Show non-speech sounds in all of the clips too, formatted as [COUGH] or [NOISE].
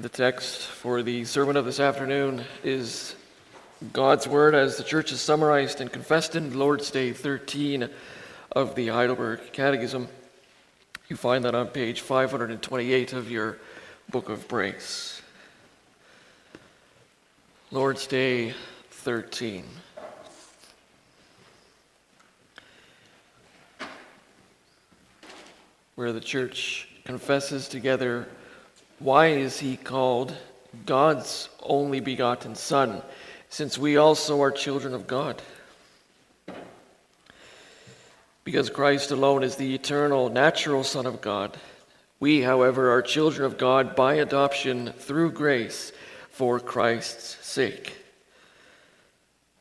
The text for the sermon of this afternoon is God's Word as the church is summarized and confessed in Lord's Day 13 of the Heidelberg Catechism. You find that on page 528 of your Book of Praise. Lord's Day 13. Where the church confesses together why is he called God's only begotten Son, since we also are children of God? Because Christ alone is the eternal, natural Son of God. We, however, are children of God by adoption through grace for Christ's sake.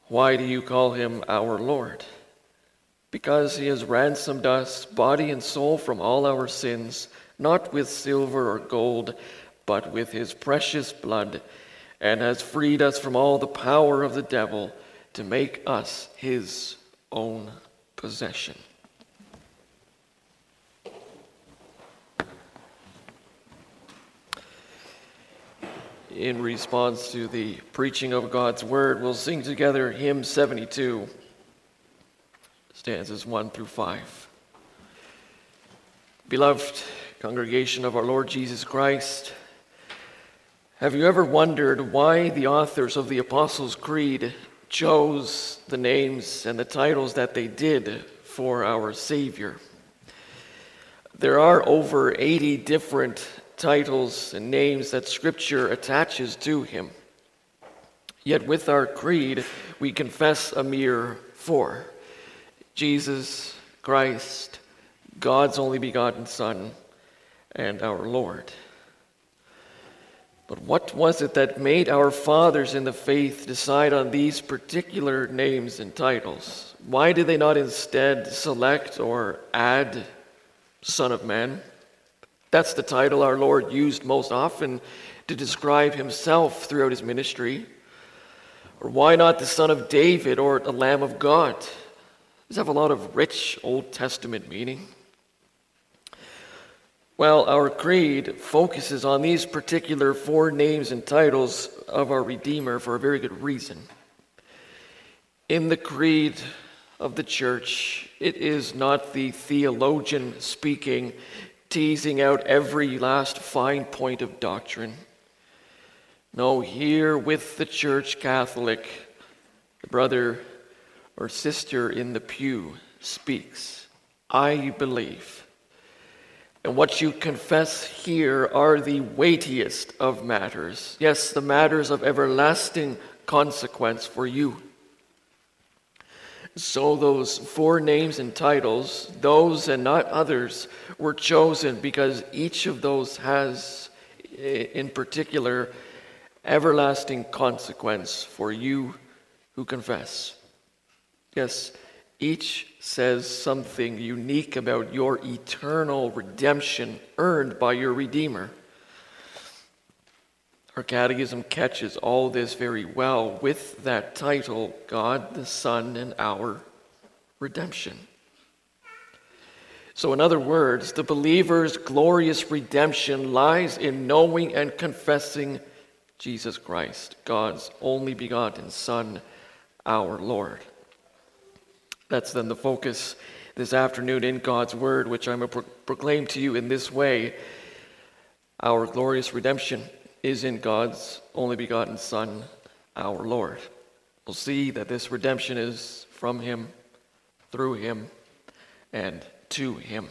Why do you call him our Lord? Because he has ransomed us, body and soul, from all our sins not with silver or gold, but with his precious blood, and has freed us from all the power of the devil to make us his own possession. In response to the preaching of God's word, we'll sing together hymn 72, stanzas 1 through 5. Beloved, congregation of our Lord Jesus Christ, have you ever wondered why the authors of the Apostles' Creed chose the names and the titles that they did for our Savior? There are over 80 different titles and names that Scripture attaches to him. Yet with our creed, we confess a mere four Jesus Christ, God's only begotten Son and our Lord. But what was it that made our fathers in the faith decide on these particular names and titles? Why did they not instead select or add Son of Man? That's the title our Lord used most often to describe himself throughout his ministry. Or why not the Son of David or the Lamb of God? These have a lot of rich Old Testament meaning. Well, our creed focuses on these particular four names and titles of our Redeemer for a very good reason. In the creed of the church, it is not the theologian speaking, teasing out every last fine point of doctrine. No, here with the church Catholic, the brother or sister in the pew speaks, I believe and what you confess here are the weightiest of matters. Yes, the matters of everlasting consequence for you. So, those four names and titles, those and not others, were chosen because each of those has, in particular, everlasting consequence for you who confess. Yes, each says something unique about your eternal redemption earned by your Redeemer. Our catechism catches all this very well with that title God the Son and our redemption. So, in other words, the believer's glorious redemption lies in knowing and confessing Jesus Christ, God's only begotten Son, our Lord. That's then the focus this afternoon in God's Word, which I'm going to pro- proclaim to you in this way. Our glorious redemption is in God's only begotten Son, our Lord. We'll see that this redemption is from Him, through Him, and to Him.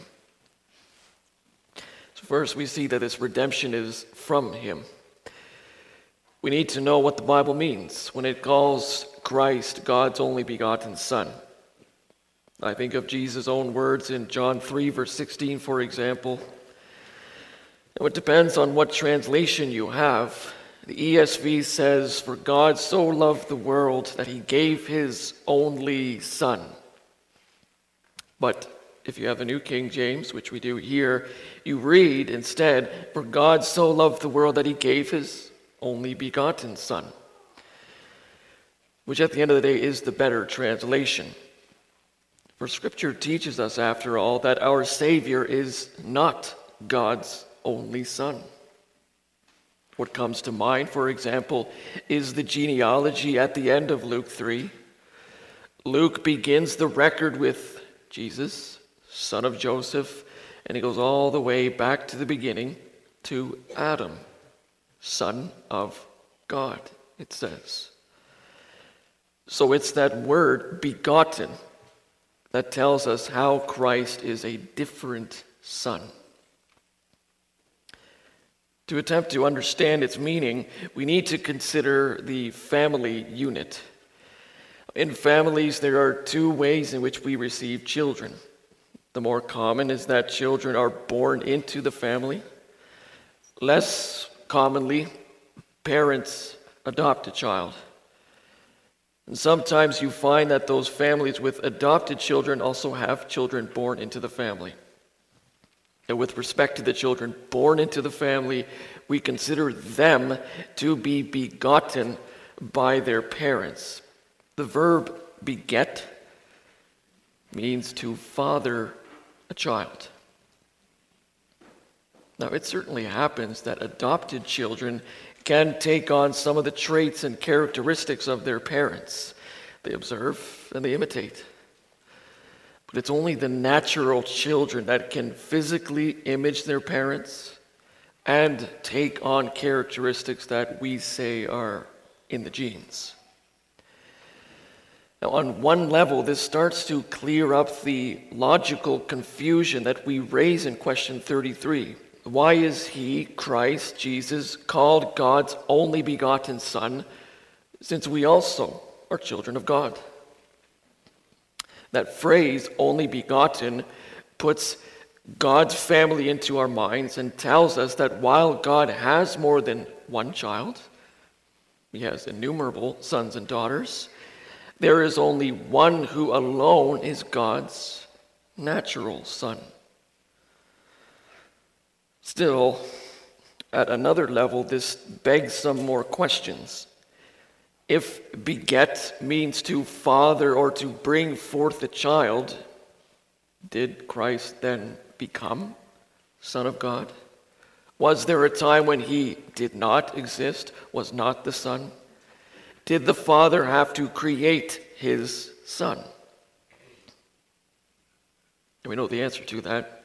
So, first, we see that this redemption is from Him. We need to know what the Bible means when it calls Christ God's only begotten Son. I think of Jesus' own words in John 3, verse 16, for example. it depends on what translation you have. The ESV says, For God so loved the world that he gave his only Son. But if you have a New King James, which we do here, you read instead, For God so loved the world that he gave his only begotten Son. Which at the end of the day is the better translation. For Scripture teaches us, after all, that our Savior is not God's only Son. What comes to mind, for example, is the genealogy at the end of Luke 3. Luke begins the record with Jesus, son of Joseph, and he goes all the way back to the beginning to Adam, son of God, it says. So it's that word begotten that tells us how Christ is a different son. To attempt to understand its meaning, we need to consider the family unit. In families, there are two ways in which we receive children. The more common is that children are born into the family. Less commonly, parents adopt a child. And sometimes you find that those families with adopted children also have children born into the family. And with respect to the children born into the family, we consider them to be begotten by their parents. The verb beget means to father a child. Now, it certainly happens that adopted children can take on some of the traits and characteristics of their parents. They observe and they imitate. But it's only the natural children that can physically image their parents and take on characteristics that we say are in the genes. Now, on one level, this starts to clear up the logical confusion that we raise in question 33. Why is he, Christ, Jesus, called God's only begotten Son, since we also are children of God? That phrase, only begotten, puts God's family into our minds and tells us that while God has more than one child, he has innumerable sons and daughters, there is only one who alone is God's natural son. Still, at another level, this begs some more questions. If beget means to father or to bring forth a child, did Christ then become Son of God? Was there a time when he did not exist, was not the Son? Did the Father have to create his Son? And we know the answer to that.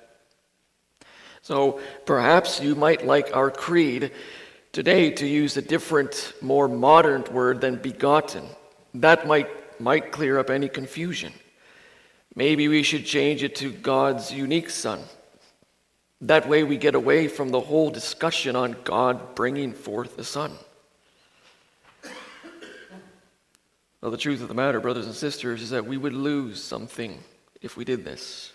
So perhaps you might like our creed today to use a different, more modern word than begotten. That might, might clear up any confusion. Maybe we should change it to God's unique Son. That way we get away from the whole discussion on God bringing forth a Son. Well, the truth of the matter, brothers and sisters, is that we would lose something if we did this.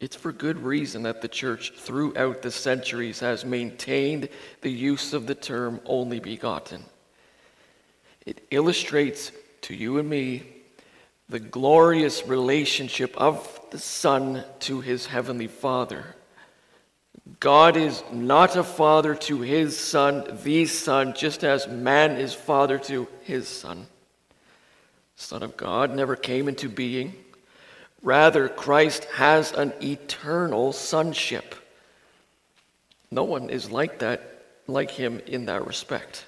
It's for good reason that the church throughout the centuries has maintained the use of the term only begotten. It illustrates to you and me the glorious relationship of the Son to his heavenly Father. God is not a father to his Son, the Son, just as man is father to his Son. Son of God never came into being Rather, Christ has an eternal sonship. No one is like that, like him in that respect.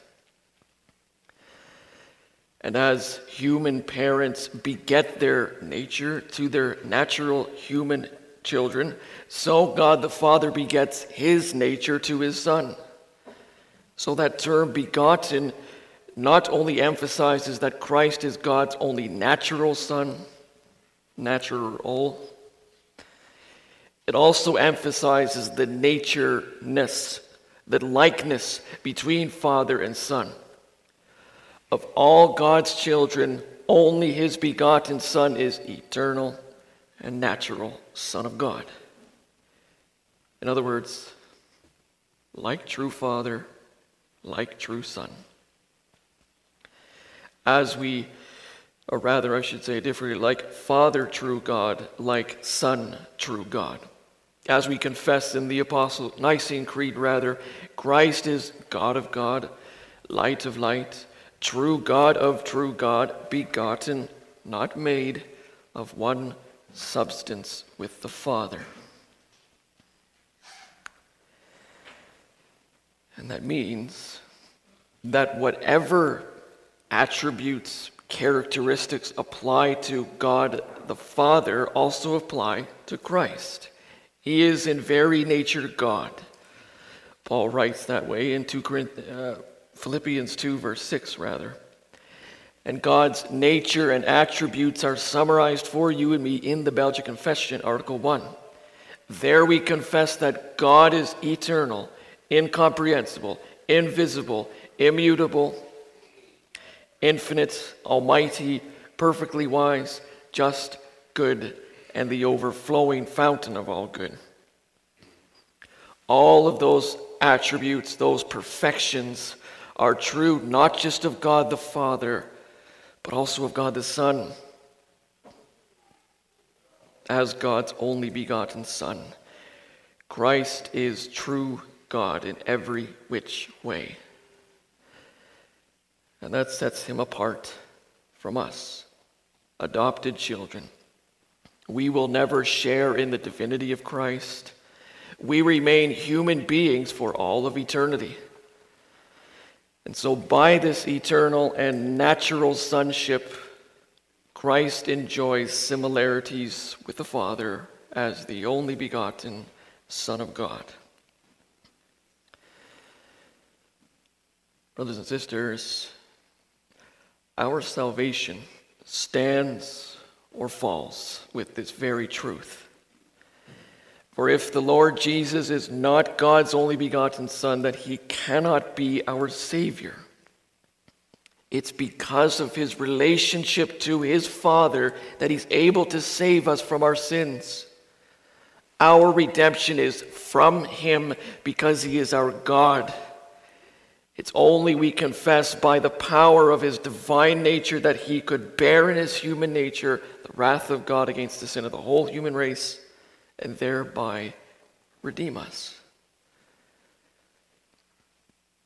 And as human parents beget their nature to their natural human children, so God the Father begets his nature to his Son. So that term begotten not only emphasizes that Christ is God's only natural Son, natural. It also emphasizes the natureness, the likeness between Father and Son. Of all God's children, only His begotten Son is eternal and natural Son of God. In other words, like true Father, like true Son. As we or rather, I should say differently, like Father, true God, like Son, true God. As we confess in the Apostle Nicene Creed, rather, Christ is God of God, light of light, true God of true God, begotten, not made, of one substance with the Father. And that means that whatever attributes, characteristics apply to God the Father also apply to Christ. He is in very nature God. Paul writes that way in 2 uh, Philippians 2, verse 6, rather. And God's nature and attributes are summarized for you and me in the Belgic Confession, Article 1. There we confess that God is eternal, incomprehensible, invisible, immutable, infinite, almighty, perfectly wise, just, good, and the overflowing fountain of all good. All of those attributes, those perfections, are true not just of God the Father, but also of God the Son, as God's only begotten Son. Christ is true God in every which way. And that sets him apart from us, adopted children. We will never share in the divinity of Christ. We remain human beings for all of eternity. And so, by this eternal and natural sonship, Christ enjoys similarities with the Father as the only begotten Son of God. Brothers and sisters, our salvation stands or falls with this very truth. For if the Lord Jesus is not God's only begotten Son, that he cannot be our Savior. It's because of his relationship to his Father that he's able to save us from our sins. Our redemption is from him because he is our God. It's only we confess by the power of his divine nature that he could bear in his human nature the wrath of God against the sin of the whole human race and thereby redeem us.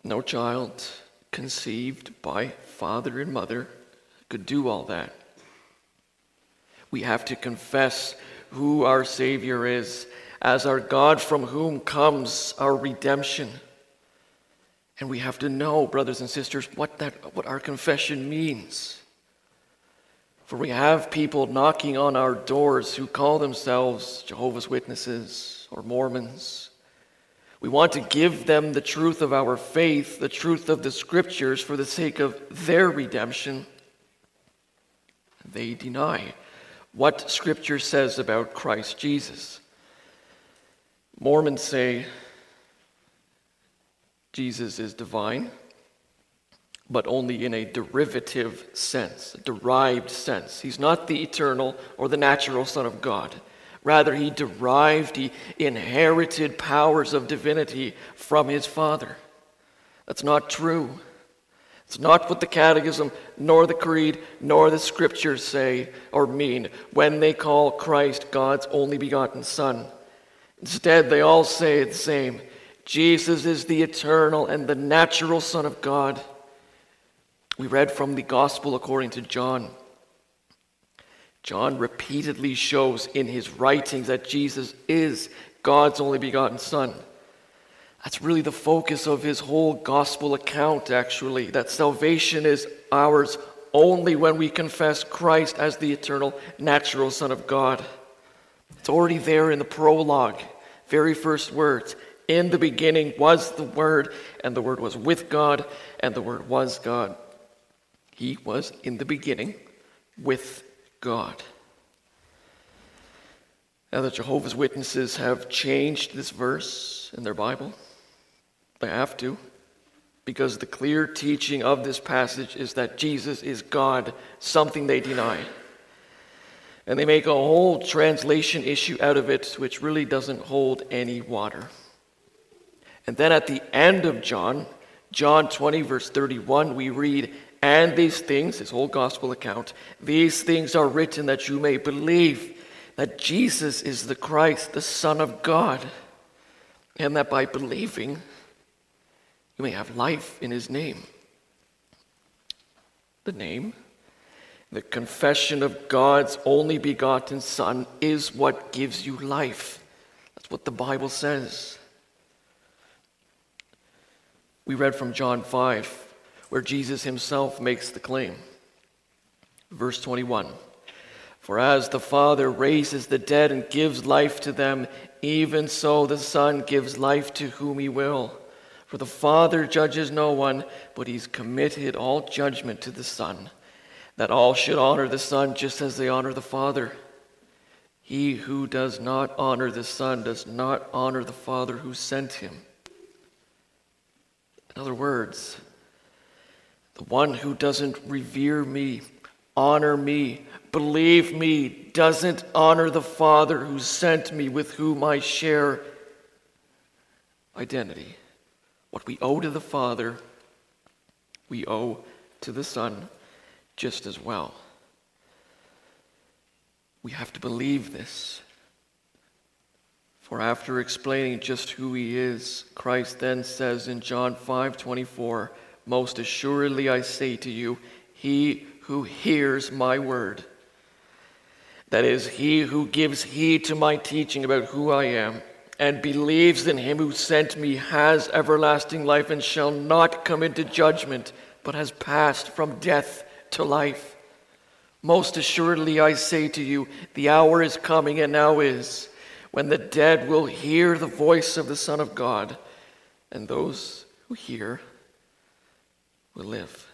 No child conceived by father and mother could do all that. We have to confess who our Savior is as our God from whom comes our redemption. And we have to know, brothers and sisters, what, that, what our confession means. For we have people knocking on our doors who call themselves Jehovah's Witnesses or Mormons. We want to give them the truth of our faith, the truth of the Scriptures, for the sake of their redemption. They deny what Scripture says about Christ Jesus. Mormons say Jesus is divine but only in a derivative sense, a derived sense. He's not the eternal or the natural Son of God. Rather, he derived, he inherited powers of divinity from his Father. That's not true. It's not what the Catechism, nor the Creed, nor the Scriptures say or mean when they call Christ God's only begotten Son. Instead, they all say the same Jesus is the eternal and the natural Son of God. We read from the Gospel according to John. John repeatedly shows in his writings that Jesus is God's only begotten Son. That's really the focus of his whole gospel account, actually, that salvation is ours only when we confess Christ as the eternal, natural Son of God. It's already there in the prologue, very first words. In the beginning was the Word, and the Word was with God, and the Word was God. He was in the beginning with God. Now, the Jehovah's Witnesses have changed this verse in their Bible. They have to, because the clear teaching of this passage is that Jesus is God, something they deny. And they make a whole translation issue out of it, which really doesn't hold any water. And then at the end of John, John 20, verse 31, we read, and these things, his whole gospel account, these things are written that you may believe that Jesus is the Christ, the Son of God, and that by believing you may have life in his name. The name, the confession of God's only begotten Son is what gives you life. That's what the Bible says. We read from John 5, where Jesus himself makes the claim. Verse 21 For as the Father raises the dead and gives life to them, even so the Son gives life to whom he will. For the Father judges no one, but he's committed all judgment to the Son, that all should honor the Son just as they honor the Father. He who does not honor the Son does not honor the Father who sent him. In other words, the one who doesn't revere me, honor me, believe me, doesn't honor the Father who sent me, with whom I share identity. What we owe to the Father, we owe to the Son just as well. We have to believe this. For after explaining just who he is, Christ then says in John 5:24, "Most assuredly I say to you, he who hears my word, that is he who gives heed to my teaching about who I am, and believes in him who sent me has everlasting life and shall not come into judgment, but has passed from death to life." Most assuredly, I say to you, the hour is coming and now is when the dead will hear the voice of the Son of God, and those who hear will live.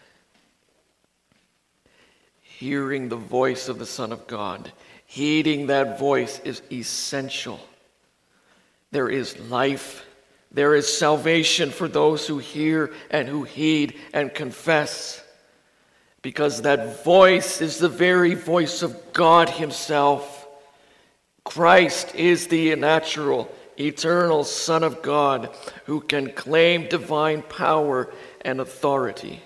Hearing the voice of the Son of God, heeding that voice is essential. There is life, there is salvation for those who hear and who heed and confess because that voice is the very voice of God Himself. Christ is the natural, eternal Son of God who can claim divine power and authority.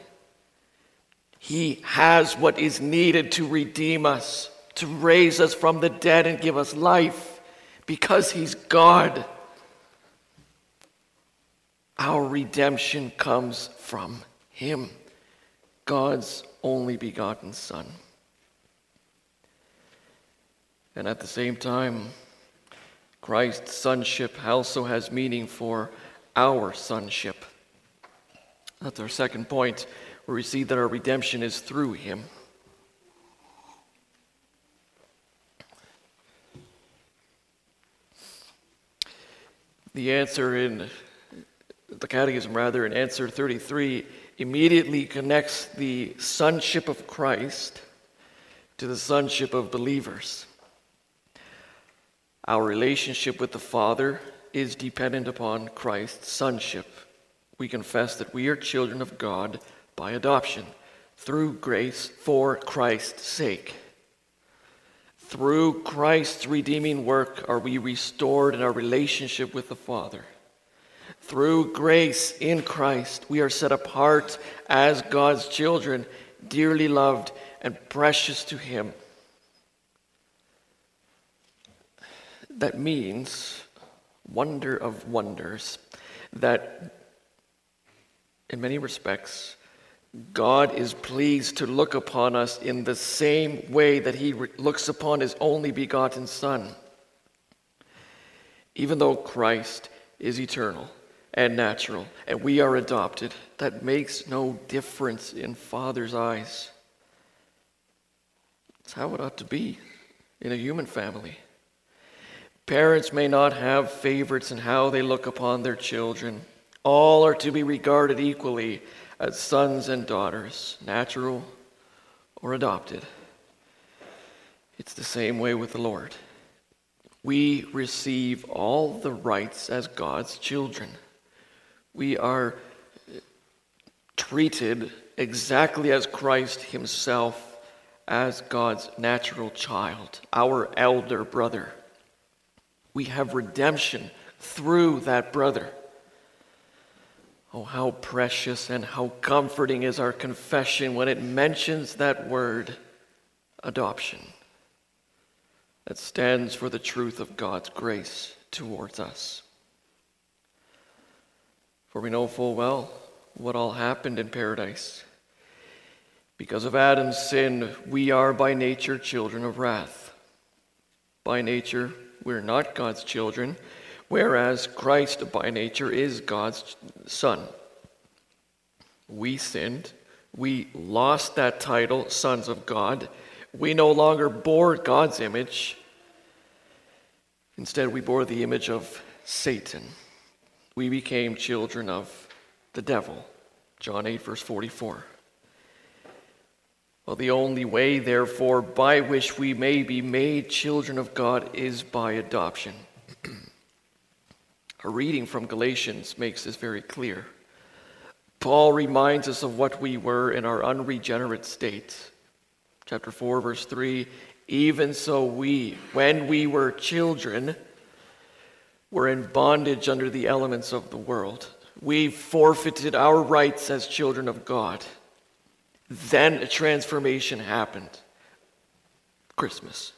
He has what is needed to redeem us, to raise us from the dead and give us life, because He's God. Our redemption comes from Him, God's only begotten Son. And at the same time, Christ's sonship also has meaning for our sonship. That's our second point, where we see that our redemption is through him. The answer in the Catechism, rather, in answer 33, immediately connects the sonship of Christ to the sonship of believers. Our relationship with the Father is dependent upon Christ's sonship. We confess that we are children of God by adoption through grace for Christ's sake. Through Christ's redeeming work are we restored in our relationship with the Father. Through grace in Christ, we are set apart as God's children, dearly loved and precious to Him. That means, wonder of wonders, that in many respects, God is pleased to look upon us in the same way that He looks upon His only begotten Son. Even though Christ is eternal and natural, and we are adopted. That makes no difference in Father's eyes. It's how it ought to be in a human family. Parents may not have favorites in how they look upon their children. All are to be regarded equally as sons and daughters, natural or adopted. It's the same way with the Lord. We receive all the rights as God's children we are treated exactly as Christ Himself as God's natural child, our elder brother. We have redemption through that brother. Oh, how precious and how comforting is our confession when it mentions that word, adoption, that stands for the truth of God's grace towards us. For we know full well what all happened in paradise. Because of Adam's sin, we are by nature children of wrath. By nature, we're not God's children, whereas Christ by nature is God's Son. we sinned. We lost that title, sons of God. We no longer bore God's image. Instead, we bore the image of Satan. We became children of the devil. John 8, verse 44. Well, the only way, therefore, by which we may be made children of God is by adoption. A reading from Galatians makes this very clear. Paul reminds us of what we were in our unregenerate state. Chapter 4, verse 3 Even so, we, when we were children, were in bondage under the elements of the world. We forfeited our rights as children of God. Then a transformation happened Christmas.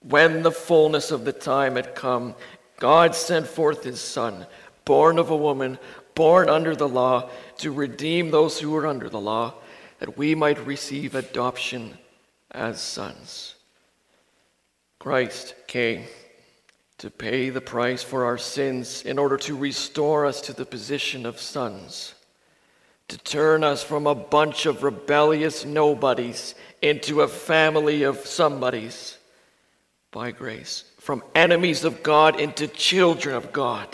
When the fullness of the time had come, God sent forth his Son, born of a woman, born under the law, to redeem those who were under the law, that we might receive adoption as sons. Christ came to pay the price for our sins in order to restore us to the position of sons to turn us from a bunch of rebellious nobodies into a family of somebodies by grace, from enemies of God into children of God.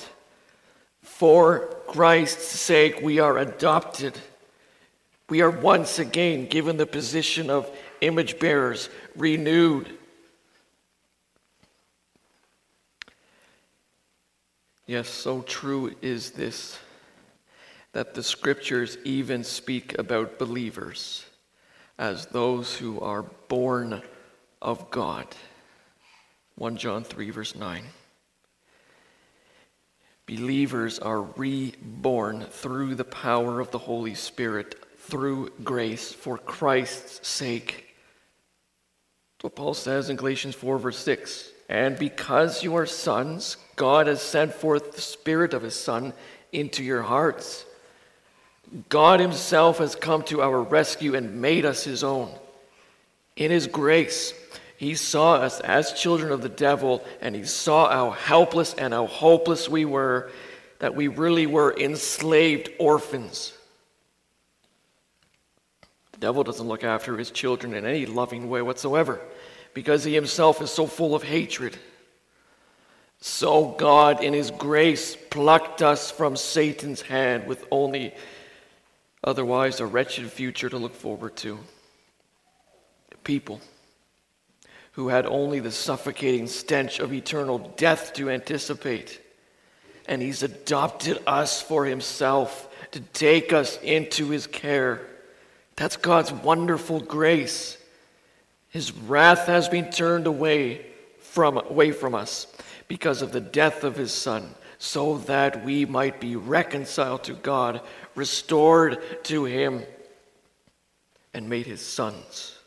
For Christ's sake, we are adopted. We are once again given the position of image bearers, renewed. Yes, so true is this that the scriptures even speak about believers as those who are born of God. 1 John 3, verse 9. Believers are reborn through the power of the Holy Spirit, through grace, for Christ's sake. That's what Paul says in Galatians 4, verse 6. And because you are sons, God has sent forth the Spirit of His Son into your hearts God Himself has come to our rescue and made us His own. In His grace, He saw us as children of the devil, and He saw how helpless and how hopeless we were, that we really were enslaved orphans. The devil doesn't look after his children in any loving way whatsoever because he himself is so full of hatred. So God, in His grace, plucked us from Satan's hand with only otherwise a wretched future to look forward to. People who had only the suffocating stench of eternal death to anticipate. And He's adopted us for Himself to take us into His care. That's God's wonderful grace. His wrath has been turned away from, away from us because of the death of His Son so that we might be reconciled to God, restored to Him, and made His sons.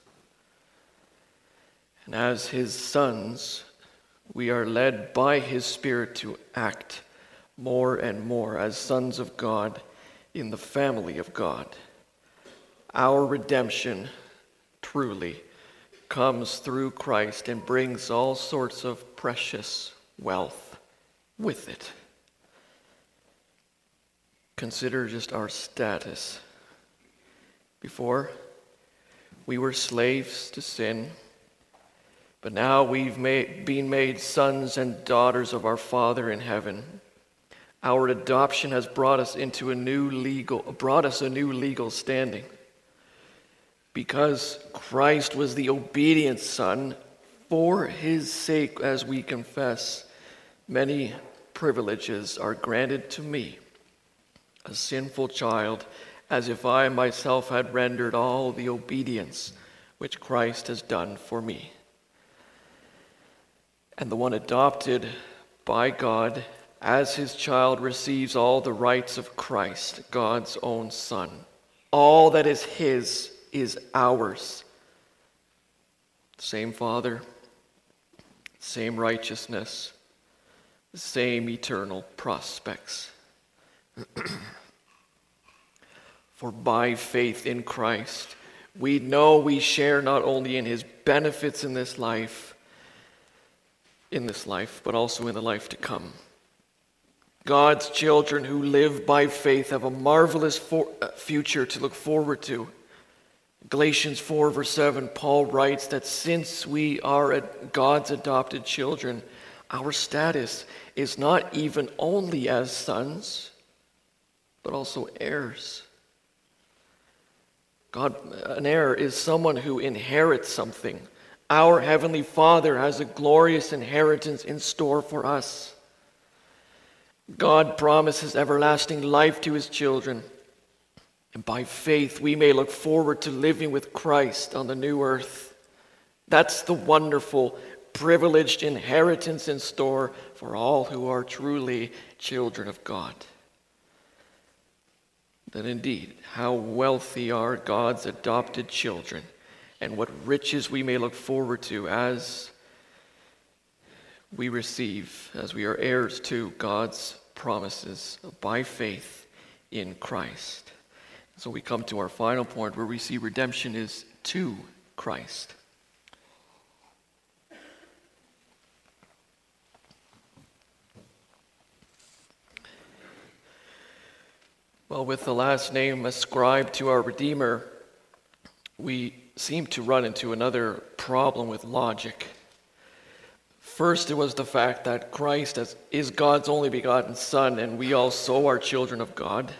And as His sons, we are led by His Spirit to act more and more as sons of God in the family of God. Our redemption truly comes through Christ and brings all sorts of precious wealth with it. Consider just our status. Before, we were slaves to sin, but now we've made, been made sons and daughters of our Father in heaven. Our adoption has brought us into a new legal, brought us a new legal standing. Because Christ was the obedient Son, for his sake, as we confess, many privileges are granted to me a sinful child, as if I myself had rendered all the obedience which Christ has done for me. And the one adopted by God as his child receives all the rights of Christ, God's own Son. All that is his is ours. Same Father, same righteousness, same eternal prospects. [CLEARS THROAT] For by faith in Christ, we know we share not only in his benefits in this life, in this life, but also in the life to come. God's children who live by faith have a marvelous for, uh, future to look forward to. Galatians 4, verse 7, Paul writes that since we are God's adopted children, our status is not even only as sons, but also heirs. God, an heir is someone who inherits something. Our Heavenly Father has a glorious inheritance in store for us. God promises everlasting life to his children. And by faith, we may look forward to living with Christ on the new earth. That's the wonderful, privileged inheritance in store for all who are truly children of God. That indeed, how wealthy are God's adopted children, and what riches we may look forward to as we receive, as we are heirs to God's promises by faith in Christ. So we come to our final point where we see redemption is to Christ. Well, with the last name ascribed to our Redeemer, we seem to run into another problem with logic. First, it was the fact that Christ is God's only begotten Son, and we also are children of God.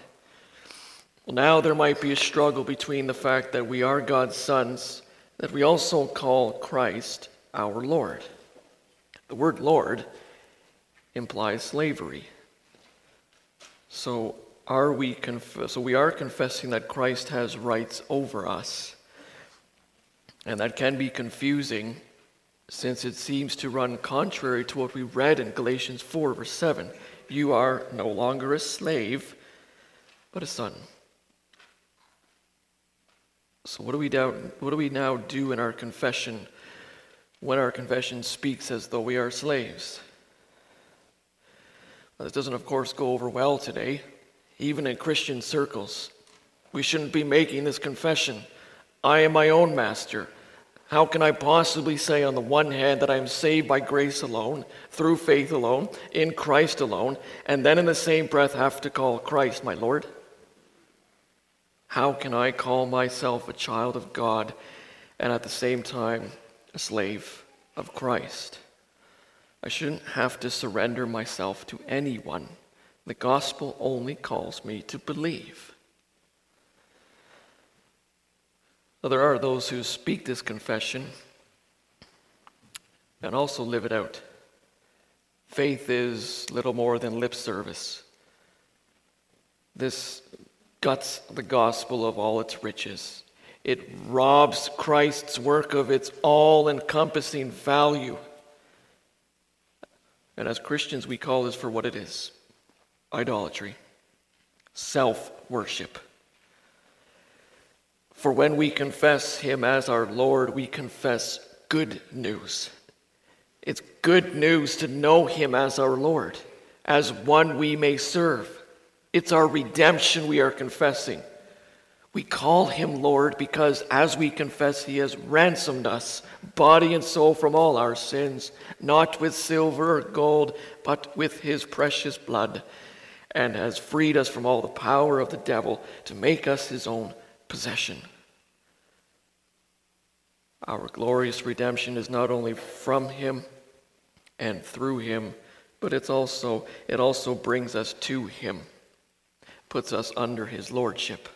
Well, now there might be a struggle between the fact that we are God's sons, that we also call Christ our Lord. The word Lord implies slavery. So, are we conf- so we are confessing that Christ has rights over us. And that can be confusing since it seems to run contrary to what we read in Galatians 4, verse 7. You are no longer a slave, but a son. So, what do we, now, what do, we now do in our confession when our confession speaks as though we are slaves? This doesn't, of course, go over well today, even in Christian circles. We shouldn't be making this confession I am my own master. How can I possibly say, on the one hand, that I am saved by grace alone, through faith alone, in Christ alone, and then in the same breath have to call Christ my Lord? How can I call myself a child of God and at the same time a slave of Christ? I shouldn't have to surrender myself to anyone. The gospel only calls me to believe. there are those who speak this confession and also live it out. Faith is little more than lip service. This guts the gospel of all its riches. It robs Christ's work of its all encompassing value. And as Christians, we call this for what it is idolatry, self worship. For when we confess Him as our Lord, we confess good news. It's good news to know Him as our Lord, as one we may serve. It's our redemption we are confessing. We call Him Lord because as we confess, He has ransomed us, body and soul, from all our sins, not with silver or gold, but with His precious blood, and has freed us from all the power of the devil to make us His own possession. Our glorious redemption is not only from him and through him, but it's also it also brings us to him, puts us under his lordship.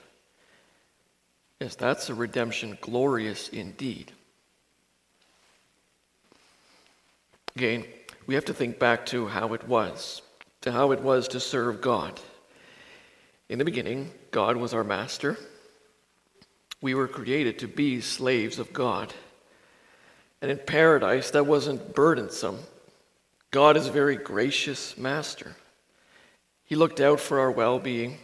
Yes, that's a redemption glorious indeed. Again, we have to think back to how it was, to how it was to serve God. In the beginning, God was our master. We were created to be slaves of God. And in paradise, that wasn't burdensome. God is a very gracious master. He looked out for our well being.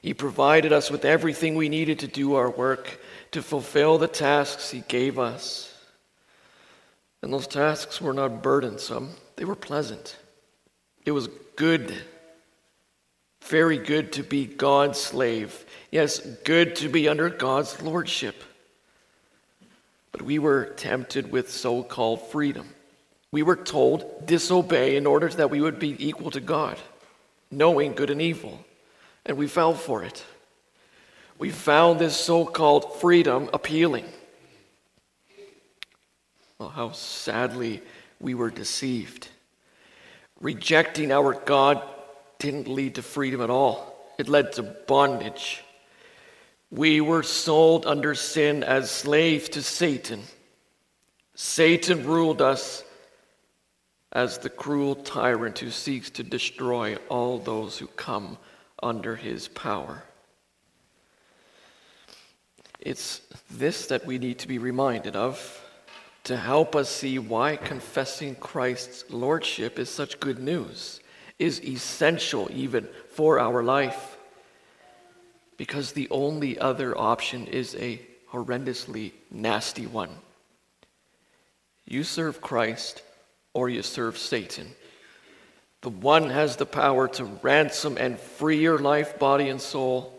He provided us with everything we needed to do our work, to fulfill the tasks He gave us. And those tasks were not burdensome, they were pleasant. It was good, very good to be God's slave. Yes, good to be under God's lordship. But we were tempted with so called freedom. We were told, disobey in order that we would be equal to God. knowing good and evil, and we fell for it. We found this so called freedom appealing. Well, how sadly we were deceived. Rejecting our God didn't lead to freedom at all, it led to bondage. We were sold under sin as slaves to Satan. Satan ruled us as the cruel tyrant who seeks to destroy all those who come under his power. It's this that we need to be reminded of to help us see why confessing Christ's Lordship is such good news, is essential even for our life. Because the only other option is a horrendously nasty one. You serve Christ or you serve Satan. The one has the power to ransom and free your life, body, and soul.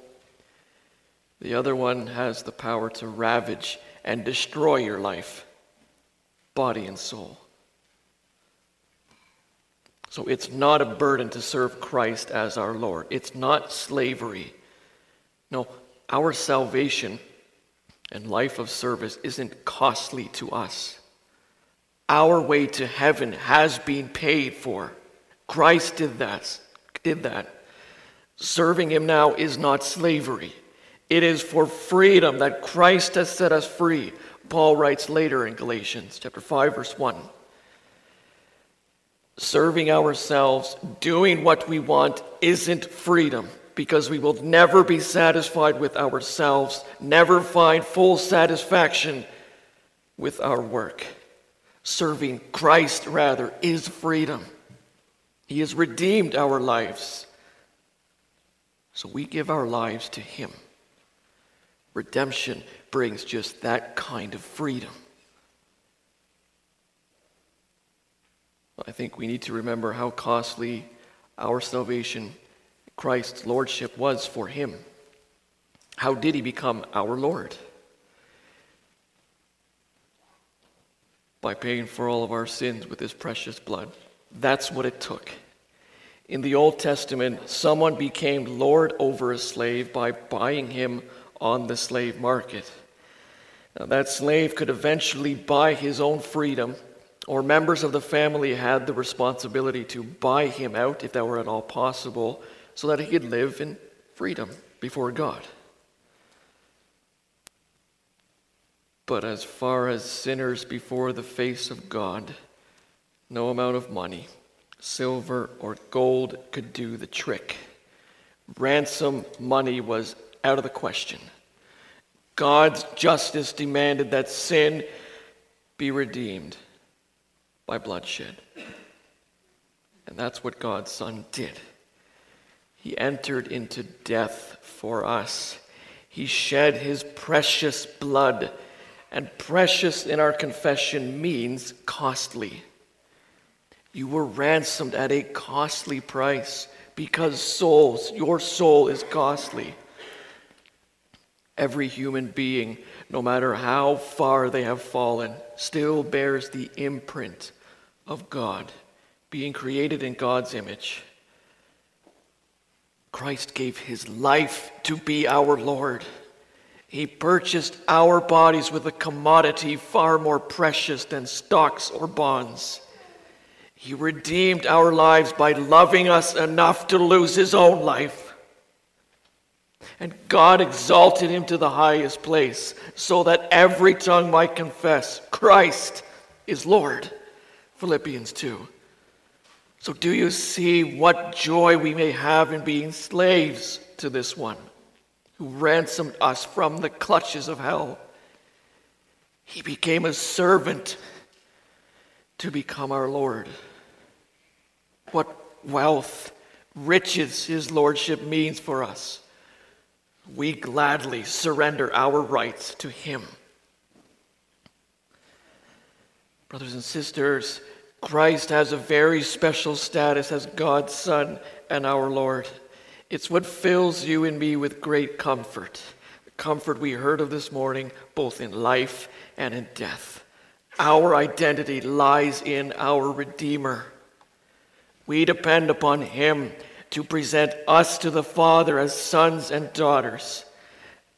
The other one has the power to ravage and destroy your life, body, and soul. So it's not a burden to serve Christ as our Lord. It's not slavery. No, our salvation and life of service isn't costly to us. Our way to heaven has been paid for. Christ did that. Did that. Serving him now is not slavery. It is for freedom that Christ has set us free. Paul writes later in Galatians chapter 5 verse 1. Serving ourselves, doing what we want isn't freedom because we will never be satisfied with ourselves, never find full satisfaction with our work. Serving Christ, rather, is freedom. He has redeemed our lives. So we give our lives to Him. Redemption brings just that kind of freedom. I think we need to remember how costly our salvation, Christ's Lordship, was for Him. How did He become our Lord? by paying for all of our sins with his precious blood. That's what it took. In the Old Testament, someone became Lord over a slave by buying him on the slave market. Now, that slave could eventually buy his own freedom, or members of the family had the responsibility to buy him out, if that were at all possible, so that he could live in freedom before God. But as far as sinners before the face of God, no amount of money, silver, or gold could do the trick. Ransom money was out of the question. God's justice demanded that sin be redeemed by bloodshed. And that's what God's Son did. He entered into death for us. He shed his precious blood and precious in our confession means costly. You were ransomed at a costly price because souls, your soul is costly. Every human being, no matter how far they have fallen, still bears the imprint of God, being created in God's image. Christ gave his life to be our Lord. He purchased our bodies with a commodity far more precious than stocks or bonds. He redeemed our lives by loving us enough to lose his own life. And God exalted him to the highest place so that every tongue might confess Christ is Lord. Philippians 2. So, do you see what joy we may have in being slaves to this one? who ransomed us from the clutches of hell. He became a servant to become our Lord. What wealth, riches his lordship means for us. We gladly surrender our rights to him. Brothers and sisters, Christ has a very special status as God's Son and our Lord. It's what fills you and me with great comfort. The comfort we heard of this morning, both in life and in death. Our identity lies in our Redeemer. We depend upon Him to present us to the Father as sons and daughters.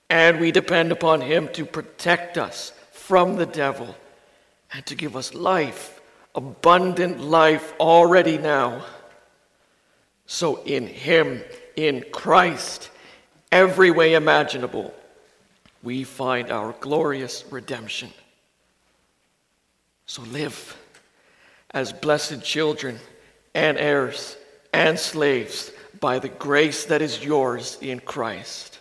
And we depend upon him to protect us from the devil and to give us life, abundant life already now. So in him, in Christ, every way imaginable, we find our glorious redemption. So live as blessed children and heirs and slaves by the grace that is yours in Christ.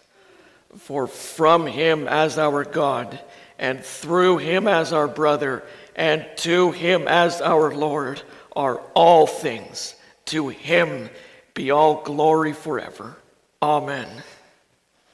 For from him as our God, and through him as our brother, and to him as our Lord are all things. To him be all glory forever. Amen.